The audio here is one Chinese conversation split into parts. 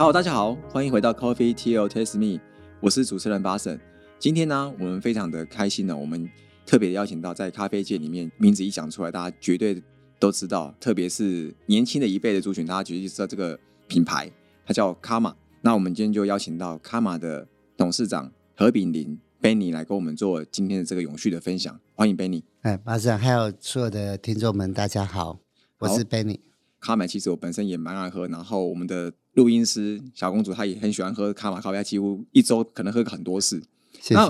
Hello，大家好，欢迎回到 Coffee Tea Taste Me，我是主持人巴神。今天呢，我们非常的开心呢，我们特别邀请到在咖啡界里面名字一讲出来，大家绝对都知道，特别是年轻的一辈的族群，大家绝对知道这个品牌，它叫卡玛。那我们今天就邀请到卡玛的董事长何炳林 Benny 来跟我们做今天的这个永续的分享，欢迎 Benny。哎，巴神，还有所有的听众们，大家好，我是 Benny。卡玛其实我本身也蛮爱喝，然后我们的录音师小公主她也很喜欢喝卡玛咖啡，她几乎一周可能喝很多次。谢谢。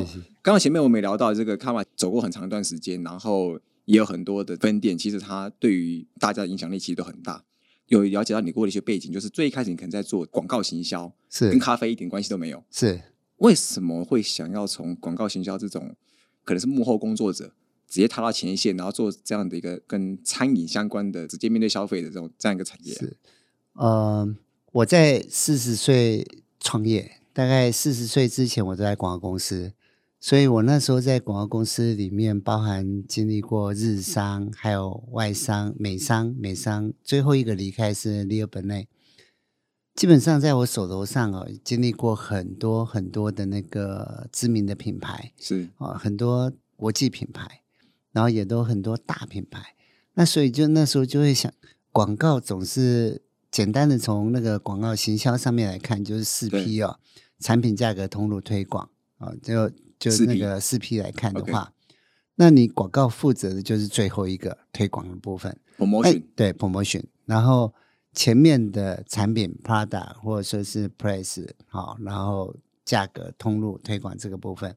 刚刚前面我们也聊到这个卡玛走过很长一段时间，然后也有很多的分店，其实它对于大家的影响力其实都很大。有了解到你过的一些背景，就是最一开始你可能在做广告行销，是跟咖啡一点关系都没有。是为什么会想要从广告行销这种可能是幕后工作者？直接踏到前线，然后做这样的一个跟餐饮相关的、直接面对消费的这种这样一个产业。是，呃，我在四十岁创业，大概四十岁之前我都在广告公司，所以我那时候在广告公司里面，包含经历过日商、还有外商、美商、美商，最后一个离开是利尔本内。基本上在我手头上哦，经历过很多很多的那个知名的品牌，是啊，很多国际品牌。然后也都很多大品牌，那所以就那时候就会想，广告总是简单的从那个广告行销上面来看，就是四 P 哦，产品价格通路推广啊，就就那个四 P 来看的话，那你广告负责的就是最后一个推广的部分，promotion。对 promotion，然后前面的产品 product 或者说是 price 好，然后价格通路推广这个部分，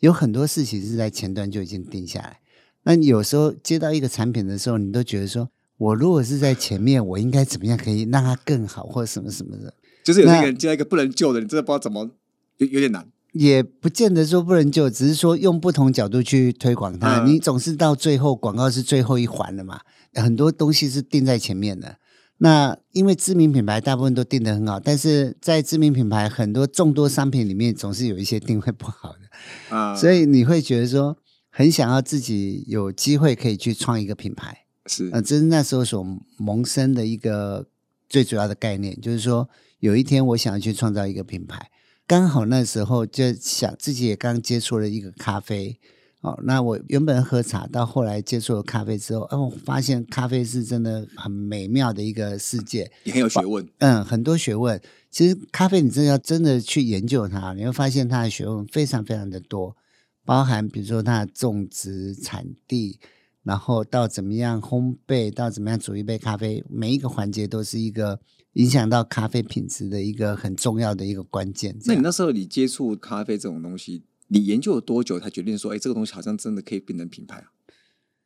有很多事情是在前端就已经定下来。那你有时候接到一个产品的时候，你都觉得说，我如果是在前面，我应该怎么样可以让它更好，或者什么什么的。就是有那个人接到一个不能救的，你真的不知道怎么，有有点难。也不见得说不能救，只是说用不同角度去推广它。你总是到最后，广告是最后一环的嘛，很多东西是定在前面的。那因为知名品牌大部分都定的很好，但是在知名品牌很多众多商品里面，总是有一些定位不好的啊，所以你会觉得说。很想要自己有机会可以去创一个品牌，是呃，这是那时候所萌生的一个最主要的概念，就是说有一天我想要去创造一个品牌，刚好那时候就想自己也刚接触了一个咖啡，哦，那我原本喝茶，到后来接触了咖啡之后，哦，发现咖啡是真的很美妙的一个世界，也很有学问，嗯，很多学问。其实咖啡你真的要真的去研究它，你会发现它的学问非常非常的多。包含比如说它的种植产地，然后到怎么样烘焙，到怎么样煮一杯咖啡，每一个环节都是一个影响到咖啡品质的一个很重要的一个关键。那你那时候你接触咖啡这种东西，你研究了多久才决定说，哎，这个东西好像真的可以变成品牌啊？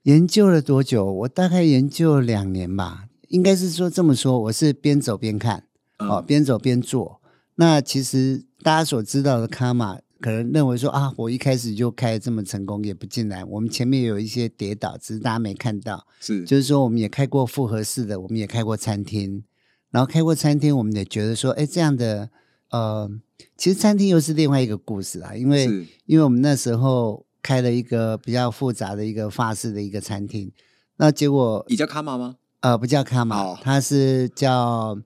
研究了多久？我大概研究两年吧。应该是说这么说，我是边走边看，哦，边走边做。那其实大家所知道的卡玛。可能认为说啊，我一开始就开这么成功也不尽然。我们前面有一些跌倒，只是大家没看到。是，就是说我们也开过复合式的，我们也开过餐厅。然后开过餐厅，我们也觉得说，哎，这样的呃，其实餐厅又是另外一个故事啊。因为因为我们那时候开了一个比较复杂的一个法式的一个餐厅，那结果你叫卡玛吗？呃，不叫卡玛，它是叫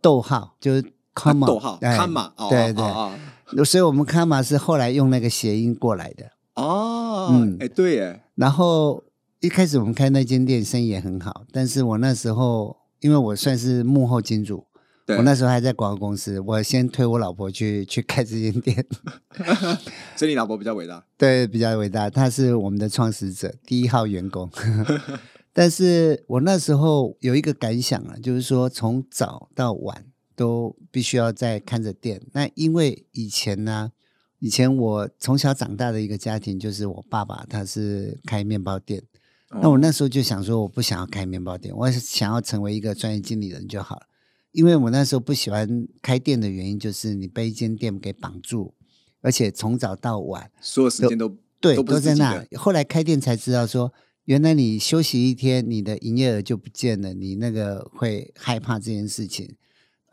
逗号，就是卡玛，逗号，卡玛，对对。所以，我们卡玛是后来用那个谐音过来的哦。嗯，哎，对耶。然后一开始我们开那间店生意也很好，但是我那时候因为我算是幕后金主，我那时候还在广告公司，我先推我老婆去去开这间店。所以你老婆比较伟大？对，比较伟大，她是我们的创始者，第一号员工。但是我那时候有一个感想啊，就是说从早到晚。都必须要在看着店。那因为以前呢，以前我从小长大的一个家庭，就是我爸爸他是开面包店。那我那时候就想说，我不想要开面包店，我想要成为一个专业经理人就好了。因为我那时候不喜欢开店的原因，就是你被一间店给绑住，而且从早到晚，所有时间都对都在那。后来开店才知道说，原来你休息一天，你的营业额就不见了，你那个会害怕这件事情。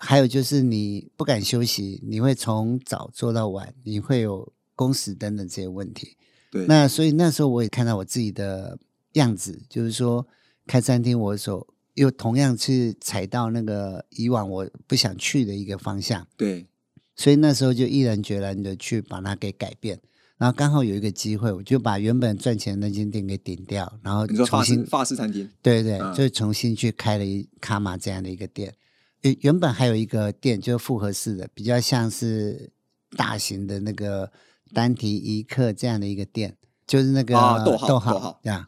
还有就是你不敢休息，你会从早做到晚，你会有工时等等这些问题。对，那所以那时候我也看到我自己的样子，就是说开餐厅，我所又同样是踩到那个以往我不想去的一个方向，对，所以那时候就毅然决然的去把它给改变。然后刚好有一个机会，我就把原本赚钱的那间店给顶掉，然后重新法式餐厅，对对，嗯就重新去开了一卡玛这样的一个店。原原本还有一个店，就是复合式的，比较像是大型的那个单体一克这样的一个店，就是那个啊逗号逗逗号号这样。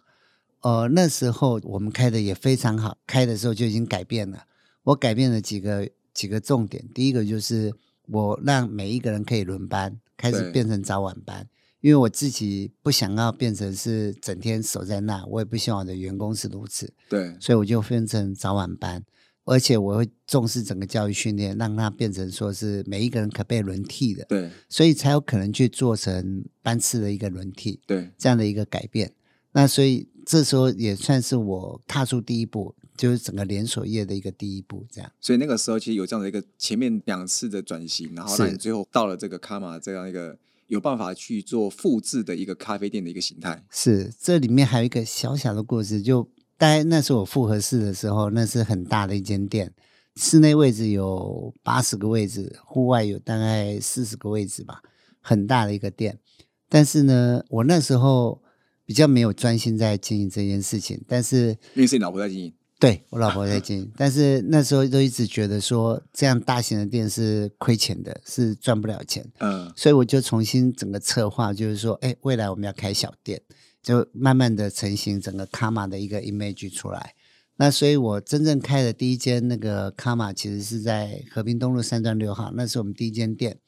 呃，那时候我们开的也非常好，开的时候就已经改变了。我改变了几个几个重点，第一个就是我让每一个人可以轮班，开始变成早晚班。因为我自己不想要变成是整天守在那，我也不希望我的员工是如此。对，所以我就分成早晚班，而且我会重视整个教育训练，让它变成说是每一个人可被轮替的，对，所以才有可能去做成班次的一个轮替对，这样的一个改变。那所以这时候也算是我踏出第一步，就是整个连锁业的一个第一步，这样。所以那个时候其实有这样的一个前面两次的转型，然后是让你最后到了这个卡玛这样一个有办法去做复制的一个咖啡店的一个形态。是，这里面还有一个小小的故事，就大概那是我复合式的时候，那是很大的一间店，室内位置有八十个位置，户外有大概四十个位置吧，很大的一个店。但是呢，我那时候比较没有专心在经营这件事情，但是因为是你老婆在经营，对我老婆在经营，但是那时候都一直觉得说，这样大型的店是亏钱的，是赚不了钱。嗯，所以我就重新整个策划，就是说，哎，未来我们要开小店，就慢慢的成型整个卡玛的一个 image 出来。那所以，我真正开的第一间那个卡玛，其实是在和平东路三段六号，那是我们第一间店。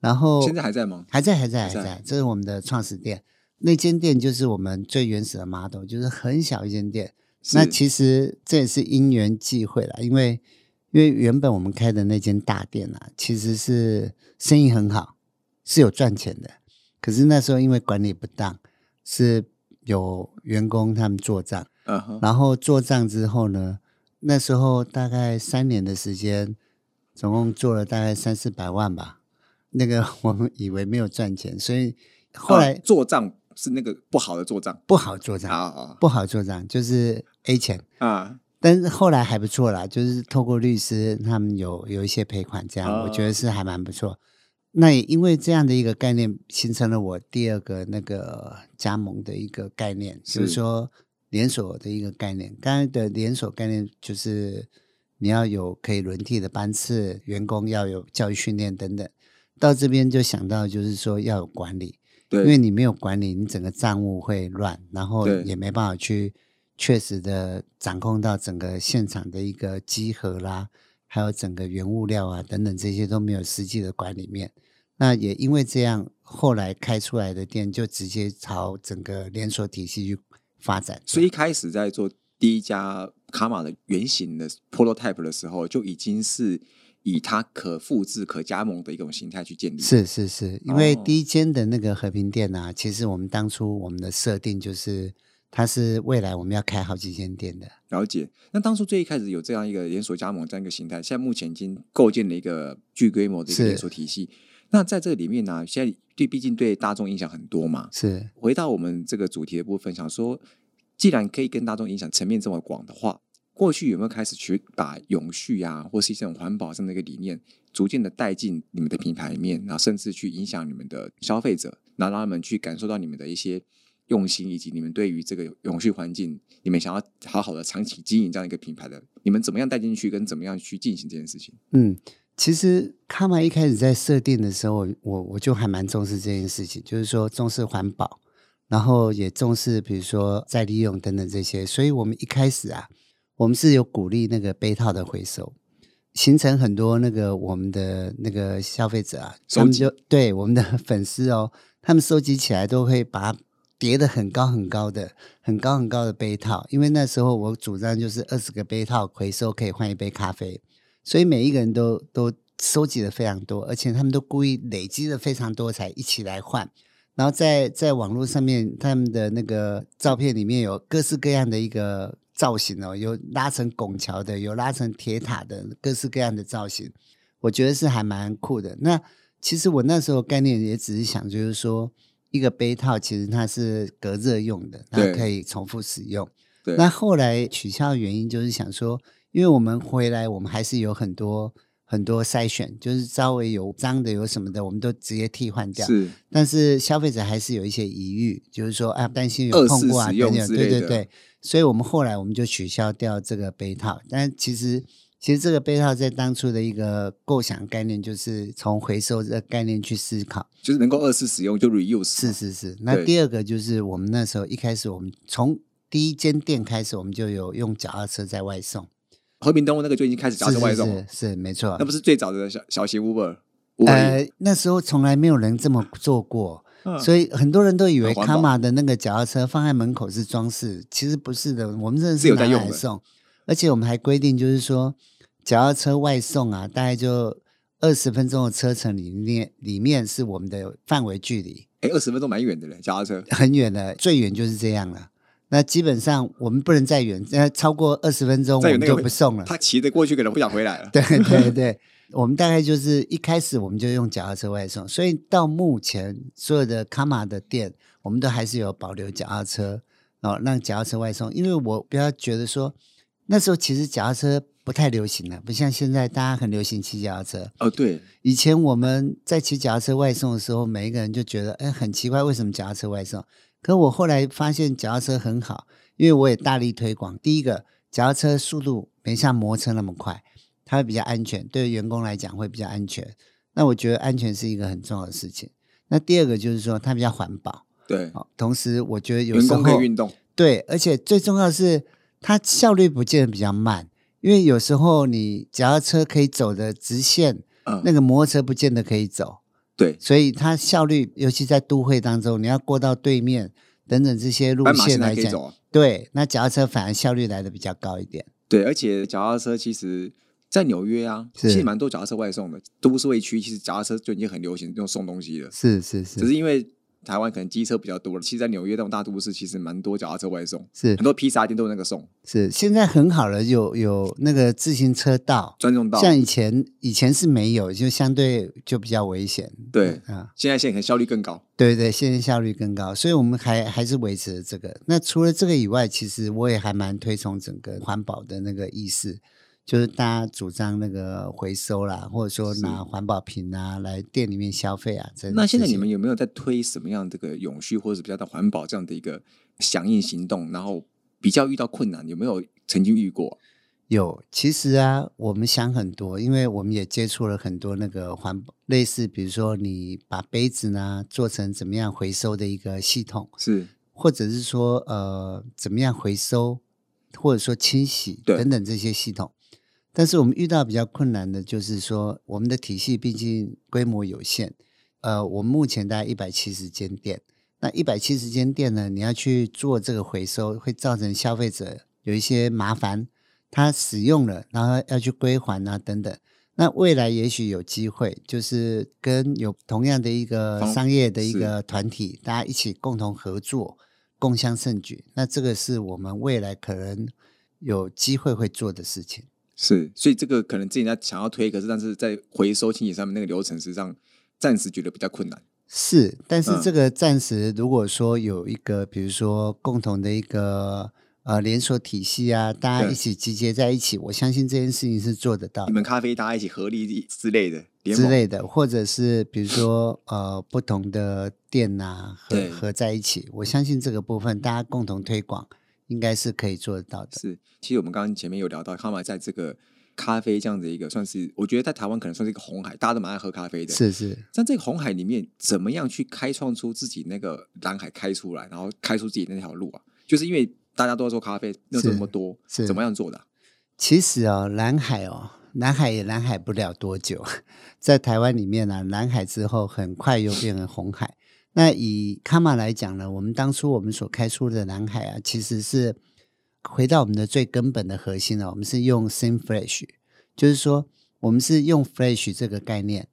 然后现在还在吗？还在，还在，还在，这是我们的创始店。那间店就是我们最原始的 model，就是很小一间店。那其实这也是因缘际会啦，因为因为原本我们开的那间大店啊，其实是生意很好，是有赚钱的。可是那时候因为管理不当，是有员工他们做账，嗯哼，然后做账之后呢，那时候大概三年的时间，总共做了大概三四百万吧。那个我们以为没有赚钱，所以后来哦做账是那个不好的做账不好做账，不好做账，就是 A 钱。啊，但是后来还不错啦，就是透过律师，他们有有一些赔款，这样、哦我觉得是还蛮不错。那也因为这样的一个概念，形成了我第二个那个加盟的一个概念，就是是说连锁的一个概念。刚才的连锁概念就是你要有可以轮替的班次，员工要有教育训练等等。到这边就想到就是说要有管理，因为，你没有管理，你整个账务会乱，然后也没办法去确实的掌控到整个现场的一个集合啦，还有整个原物料啊等等这些都没有实际的管理面。那也因为这样，后来开出来的店就直接朝整个连锁体系去发展。所以一开始在做第一家卡玛的原型的 prototype 的时候，就已经是以它可复制、可加盟的一种形态去建立。是是是，因为哦第一间的那个和平店啊，其实我们当初我们的设定就是，它是未来我们要开好几间店的。了解。那当初最一开始有这样一个连锁加盟这样一个形态，现在目前已经构建了一个巨规模的一个是连锁体系。那在这里面呢、现在对毕竟对大众影响很多嘛。是回到我们这个主题的部分，想说，既然可以跟大众影响层面这么广的话，过去有没有开始去把永续啊，或是这种环保这样的一个理念，逐渐的带进你们的品牌里面，然后甚至去影响你们的消费者，然后让他们去感受到你们的一些用心，以及你们对于这个永续环境，你们想要好好的长期经营这样一个品牌的，你们怎么样带进去，跟怎么样去进行这件事情？嗯，其实卡玛一开始在设定的时候，我我就还蛮重视这件事情，就是说重视环保，然后也重视比如说再利用等等这些，所以我们一开始啊，我们是有鼓励那个杯套的回收，形成很多那个我们的那个消费者啊，他们就对我们的 粉丝哦，他们收集起来都会把它叠的很高很高的、很高很高的杯套，因为那时候我主张就是二十个杯套回收可以换一杯咖啡。所以每一个人都都收集的非常多，而且他们都故意累积的非常多才一起来换。然后在在网络上面，他们的那个照片里面有各式各样的一个造型哦，有拉成拱桥的，有拉成铁塔的，各式各样的造型，我觉得是还蛮酷的。那其实我那时候概念也只是想，就是说一个杯套其实它是隔热用的，它可以重复使用。对，那后来取消的原因就是想说，因为我们回来，我们还是有很多很多筛选，就是稍微有脏的有什么的，我们都直接替换掉。是但是消费者还是有一些疑虑，就是说啊，担心有二碰过啊，等等对对对，所以我们后来我们就取消掉这个杯套。但其实其实这个杯套在当初的一个构想概念，就是从回收这个概念去思考。就是能够二次使用就 reuse 是是是。那第二个就是我们那时候一开始，我们从第一间店开始，我们就有用脚踏车在外送，和平东路那个就已经开始脚踏车外送了，是是是没错那。不是最早的小小型 Uber 呃，那时候从来没有人这么做过。嗯所以很多人都以为卡玛的那个脚踏车放在门口是装饰，其实不是的，我们真的是有拿在用来送，而且我们还规定，就是说脚踏车外送啊，大概就二十分钟的车程里面，里面是我们的范围距离，哎，二十分钟蛮远的嘞，脚踏车。很远的，最远就是这样了。那基本上我们不能再远，呃，超过二十分钟我们就不送了。他骑着过去，可能不想回来了。对对 对，我们大概就是一开始我们就用脚踏车外送，所以到目前所有的卡玛的店，我们都还是有保留脚踏车，哦，让脚踏车外送。因为我不要觉得说那时候其实脚踏车不太流行了，不像现在大家很流行骑脚踏车。哦，对，以前我们在骑脚踏车外送的时候，每一个人就觉得哎很奇怪，为什么脚踏车外送？可我后来发现脚踏车很好，因为我也大力推广。第一个，脚踏车速度没像摩托车那么快，它会比较安全，对员工来讲会比较安全。那我觉得安全是一个很重要的事情。那第二个就是说它比较环保，对，哦，同时我觉得有时候工可以运动。对，而且最重要的是它效率不见得比较慢，因为有时候你脚踏车可以走的直线，嗯，那个摩托车不见得可以走。对，所以它效率，尤其在都会当中，你要过到对面等等这些路线来讲。对，那脚踏车反而效率来的比较高一点。对，而且脚踏车其实，在纽约啊，其实蛮多脚踏车外送的。都市卫区其实脚踏车就已经很流行用送东西了，是是是只是因为台湾可能机车比较多了。其实，在纽约那种大都市，其实蛮多脚踏车外送，是很多披萨店都有那个送是，现在很好了，有有那个自行车道，专用道。像以前以前是没有，就相对就比较危险。对啊，现在现在可能效率更高。对对，现在效率更高，所以我们还还是维持了这个。那除了这个以外，其实我也还蛮推崇整个环保的那个意识，就是大家主张那个回收啦，或者说拿环保瓶啊来店里面消费啊。这那现在你们有没有在推什么样这个永续或者是比较的环保这样的一个响应行动？然后比较遇到困难，有没有曾经遇过？有，其实啊，我们想很多，因为我们也接触了很多那个环保，类似比如说你把杯子呢做成怎么样回收的一个系统，是或者是说呃怎么样回收，或者说清洗对等等这些系统。但是我们遇到比较困难的就是说，我们的体系毕竟规模有限，呃，我们目前大概一百七十间店，那一百七十间店呢，你要去做这个回收，会造成消费者有一些麻烦，他使用了，然后要去归还啊等等。那未来也许有机会，就是跟有同样的一个商业的一个团体，大家一起共同合作，共襄盛举。那这个是我们未来可能有机会会做的事情。是，所以这个可能自己在想要推，可是但是在回收清洗上面那个流程，实际上暂时觉得比较困难。是，但是嗯。这个暂时如果说有一个，比如说共同的一个呃连锁体系啊，大家一起集结在一起，我相信这件事情是做得到你们咖啡大家一起合力之类的，之类的，或者是比如说呃不同的店呐、合合在一起，我相信这个部分大家共同推广应该是可以做得到的。是。其实我们刚刚前面有聊到，康玛在这个咖啡这样的一个算是，我觉得在台湾可能算是一个红海，大家都蛮爱喝咖啡的。是是，在这个红海里面，怎么样去开创出自己那个蓝海开出来，然后开出自己那条路啊？就是因为大家都在做咖啡，那是这么多，是怎么样做的啊、其实哦，蓝海哦，蓝海也蓝海不了多久，在台湾里面呢、蓝海之后很快又变成红海。那以卡玛来讲呢，我们当初我们所开出的蓝海啊，其实是回到我们的最根本的核心呢、我们是用 Same Fresh，就是说我们是用 Fresh 这个概念。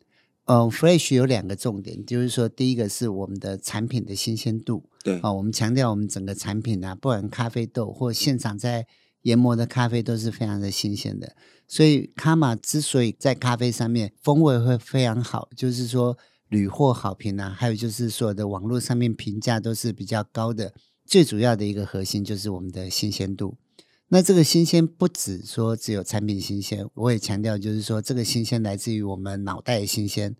呃，Fresh 有两个重点，就是说第一个是我们的产品的新鲜度，对，啊、我们强调我们整个产品啊，不管咖啡豆或现场在研磨的咖啡都是非常的新鲜的。所以卡玛之所以在咖啡上面风味会非常好，就是说屡获好评啊，还有就是所有的网络上面评价都是比较高的最主要的一个核心就是我们的新鲜度。那这个新鲜不止说只有产品新鲜，我也强调就是说这个新鲜来自于我们脑袋的新鲜，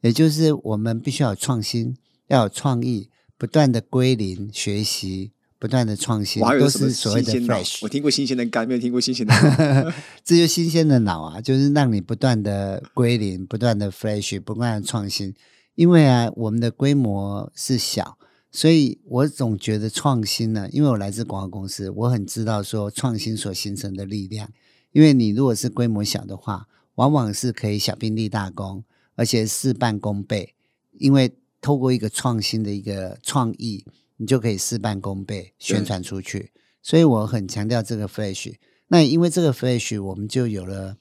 也就是我们必须要有创新，要有创意，不断的归零学习。不断的创新，都是所谓的 fresh。我听过新鲜的肝，没有听过新鲜的脑。这就新鲜的脑啊，就是让你不断的归零，不断的 fresh，不断的创新。因为啊，我们的规模是小，所以我总觉得创新呢，因为我来自广告公司，我很知道说创新所形成的力量。因为你如果是规模小的话，往往是可以小兵立大功，而且事半功倍。因为透过一个创新的一个创意。你就可以事半功倍宣传出去，所以我很强调这个 flash。那因为这个 flash，我们就有了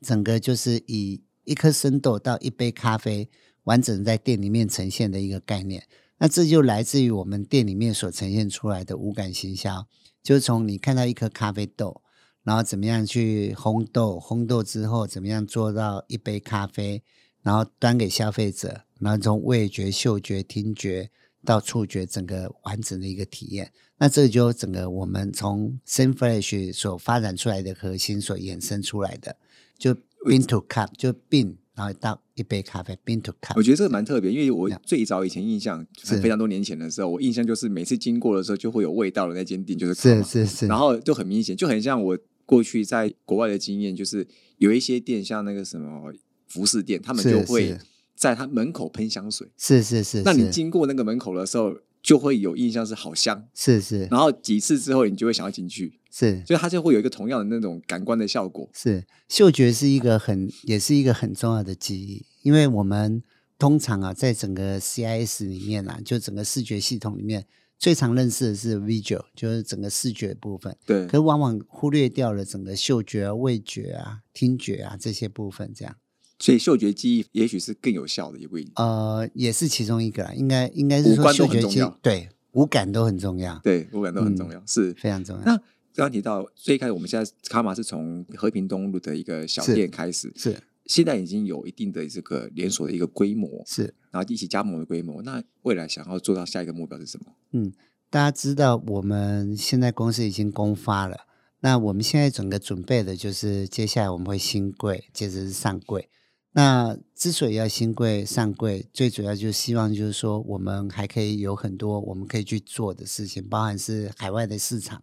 整个就是以一颗生豆到一杯咖啡完整在店里面呈现的一个概念。那这就来自于我们店里面所呈现出来的五感行销，就是从你看到一颗咖啡豆，然后怎么样去烘豆，烘豆之后怎么样做到一杯咖啡，然后端给消费者，然后从味觉、嗅觉、听觉。到触觉整个完整的一个体验，那这就整个我们从 Sinfresh 所发展出来的核心所衍生出来的，就 Bean to Cup 就 Bean，然后到一杯咖啡 Bean to Cup。我觉得这个蛮特别，因为我最早以前印象是非常多年前的时候，我印象就是每次经过的时候就会有味道的那间店就是是是是，然后就很明显，就很像我过去在国外的经验，就是有一些店像那个什么服饰店，他们就会。在他门口喷香水，是是是，那你经过那个门口的时候，就会有印象是好香，是是，然后几次之后，你就会想要进去，是，所以它就会有一个同样的那种感官的效果。是，嗅觉是一个很，也是一个很重要的记忆，因为我们通常啊，在整个 CIS 里面啊，就整个视觉系统里面，最常认识的是 visual，就是整个视觉部分，对，可往往忽略掉了整个嗅觉啊、味觉啊、听觉啊这些部分，这样。所以嗅觉记忆也许是更有效的，也不一定。呃，也是其中一个啦，应该应该是说嗅觉记忆，对，五感都很重要，对，五感都很重要，是非常重要。那刚刚提到最开始，我们现在卡玛是从和平东路的一个小店开始，是现在已经有一定的这个连锁的一个规模，是，然后一起加盟的规模。那未来想要做到下一个目标是什么？嗯，大家知道我们现在公司已经公发了，那我们现在整个准备的就是接下来我们会新柜，接着是上柜。那之所以要新贵上柜，最主要就是希望就是说，我们还可以有很多我们可以去做的事情，包含是海外的市场，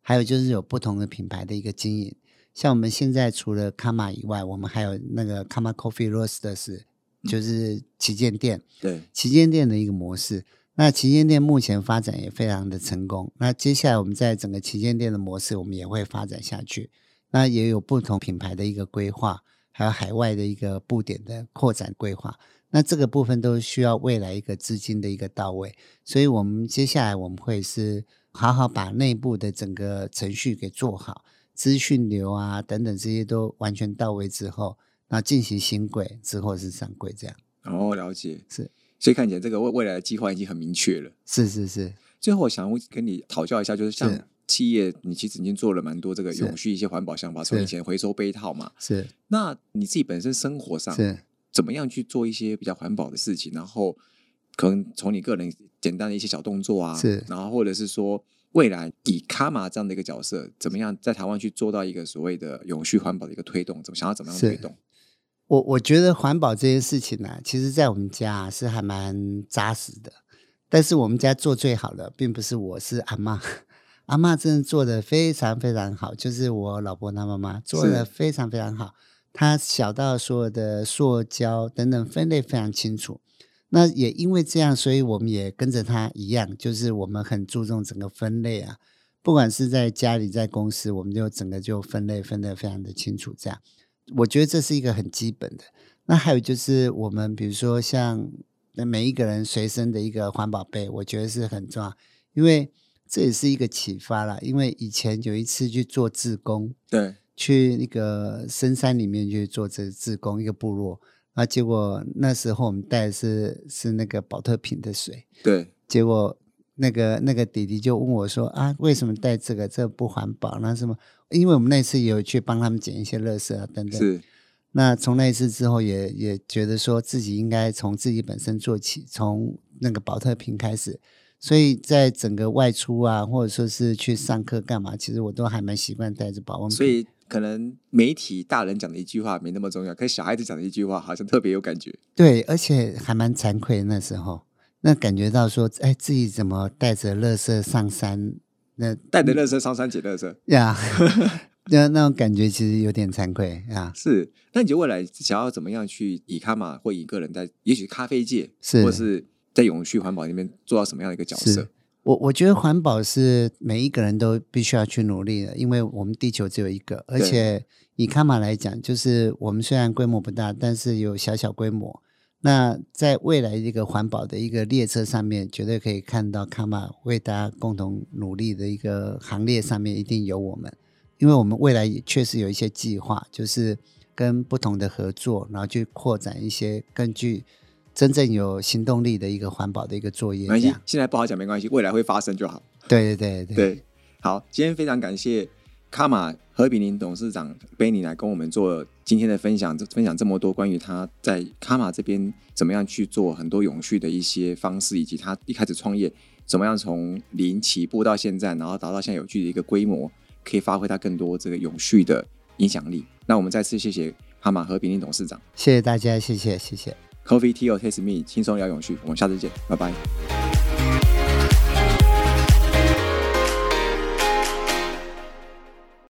还有就是有不同的品牌的一个经营。像我们现在除了卡玛以外，我们还有那个卡玛 Coffee Roasters，就是旗舰店。对，旗舰店的一个模式。那旗舰店目前发展也非常的成功。那接下来我们在整个旗舰店的模式，我们也会发展下去。那也有不同品牌的一个规划。还有海外的一个布点的扩展规划，那这个部分都需要未来一个资金的一个到位，所以我们接下来我们会是好好把内部的整个程序给做好，资讯流啊等等这些都完全到位之后，那进行新柜之后是上柜这样。哦，了解，是，所以看起来这个未未来的计划已经很明确了。是是是。最后我想跟你讨教一下，就是像。企业，你其实已经做了蛮多这个永续一些环保想法，从以前回收杯套嘛。是。那你自己本身生活上是怎么样去做一些比较环保的事情？然后可能从你个人简单的一些小动作啊，是。然后或者是说未来以卡玛这样的一个角色，怎么样在台湾去做到一个所谓的永续环保的一个推动？怎么想要怎么样推动？我我觉得环保这件事情呢，其实在我们家是还蛮扎实的。但是我们家做最好的，并不是我是阿妈。阿妈真的做的非常非常好，就是我老婆她妈妈做的非常非常好。她小到所有的塑胶等等分类非常清楚。那也因为这样，所以我们也跟着她一样，就是我们很注重整个分类啊。不管是在家里在公司，我们就整个就分类分得非常的清楚。这样，我觉得这是一个很基本的。那还有就是我们比如说像每一个人随身的一个环保杯，我觉得是很重要，因为。这也是一个启发啦，因为以前有一次去做志工，对，去那个深山里面去做这志工，一个部落，啊，结果那时候我们带的是是那个保特瓶的水，对，结果那个那个弟弟就问我说啊，为什么带这个？这不环保？那什么？因为我们那次有去帮他们捡一些垃圾啊，等等。是，那从那一次之后，也也觉得说自己应该从自己本身做起，从那个保特瓶开始。所以在整个外出啊，或者说是去上课干嘛，其实我都还蛮习惯带着保温瓶。所以可能媒体大人讲的一句话没那么重要，可是小孩子讲的一句话好像特别有感觉。对，而且还蛮惭愧那时候，那感觉到说，哎，自己怎么带着垃圾上山？那带着垃圾上山捡垃圾呀，那那种感觉其实有点惭愧啊。是，那你就未来想要怎么样去以咖玛或以个人在，也许咖啡界，是或是在永续环保里面做到什么样的一个角色？我我觉得环保是每一个人都必须要去努力的，因为我们地球只有一个，而且以卡玛来讲，就是我们虽然规模不大，但是有小小规模。那在未来一个环保的一个列车上面，绝对可以看到卡玛为大家共同努力的一个行列上面一定有我们，因为我们未来也确实有一些计划，就是跟不同的合作，然后去扩展一些根据真正有行动力的一个环保的一个作业。没关系，现在不好讲没关系，未来会发生就好。对对对对，好，今天非常感谢。卡玛何比林董事长贝尼来跟我们做今天的分享，分享这么多关于他在卡玛这边怎么样去做很多永续的一些方式，以及他一开始创业怎么样从零起步到现在，然后达到现在有距的一个规模，可以发挥他更多这个永续的影响力。那我们再次谢谢卡玛何比林董事长，谢谢大家，谢谢谢谢。Coffee Tea or Taste Me，轻松聊永续，我们下次见，拜拜。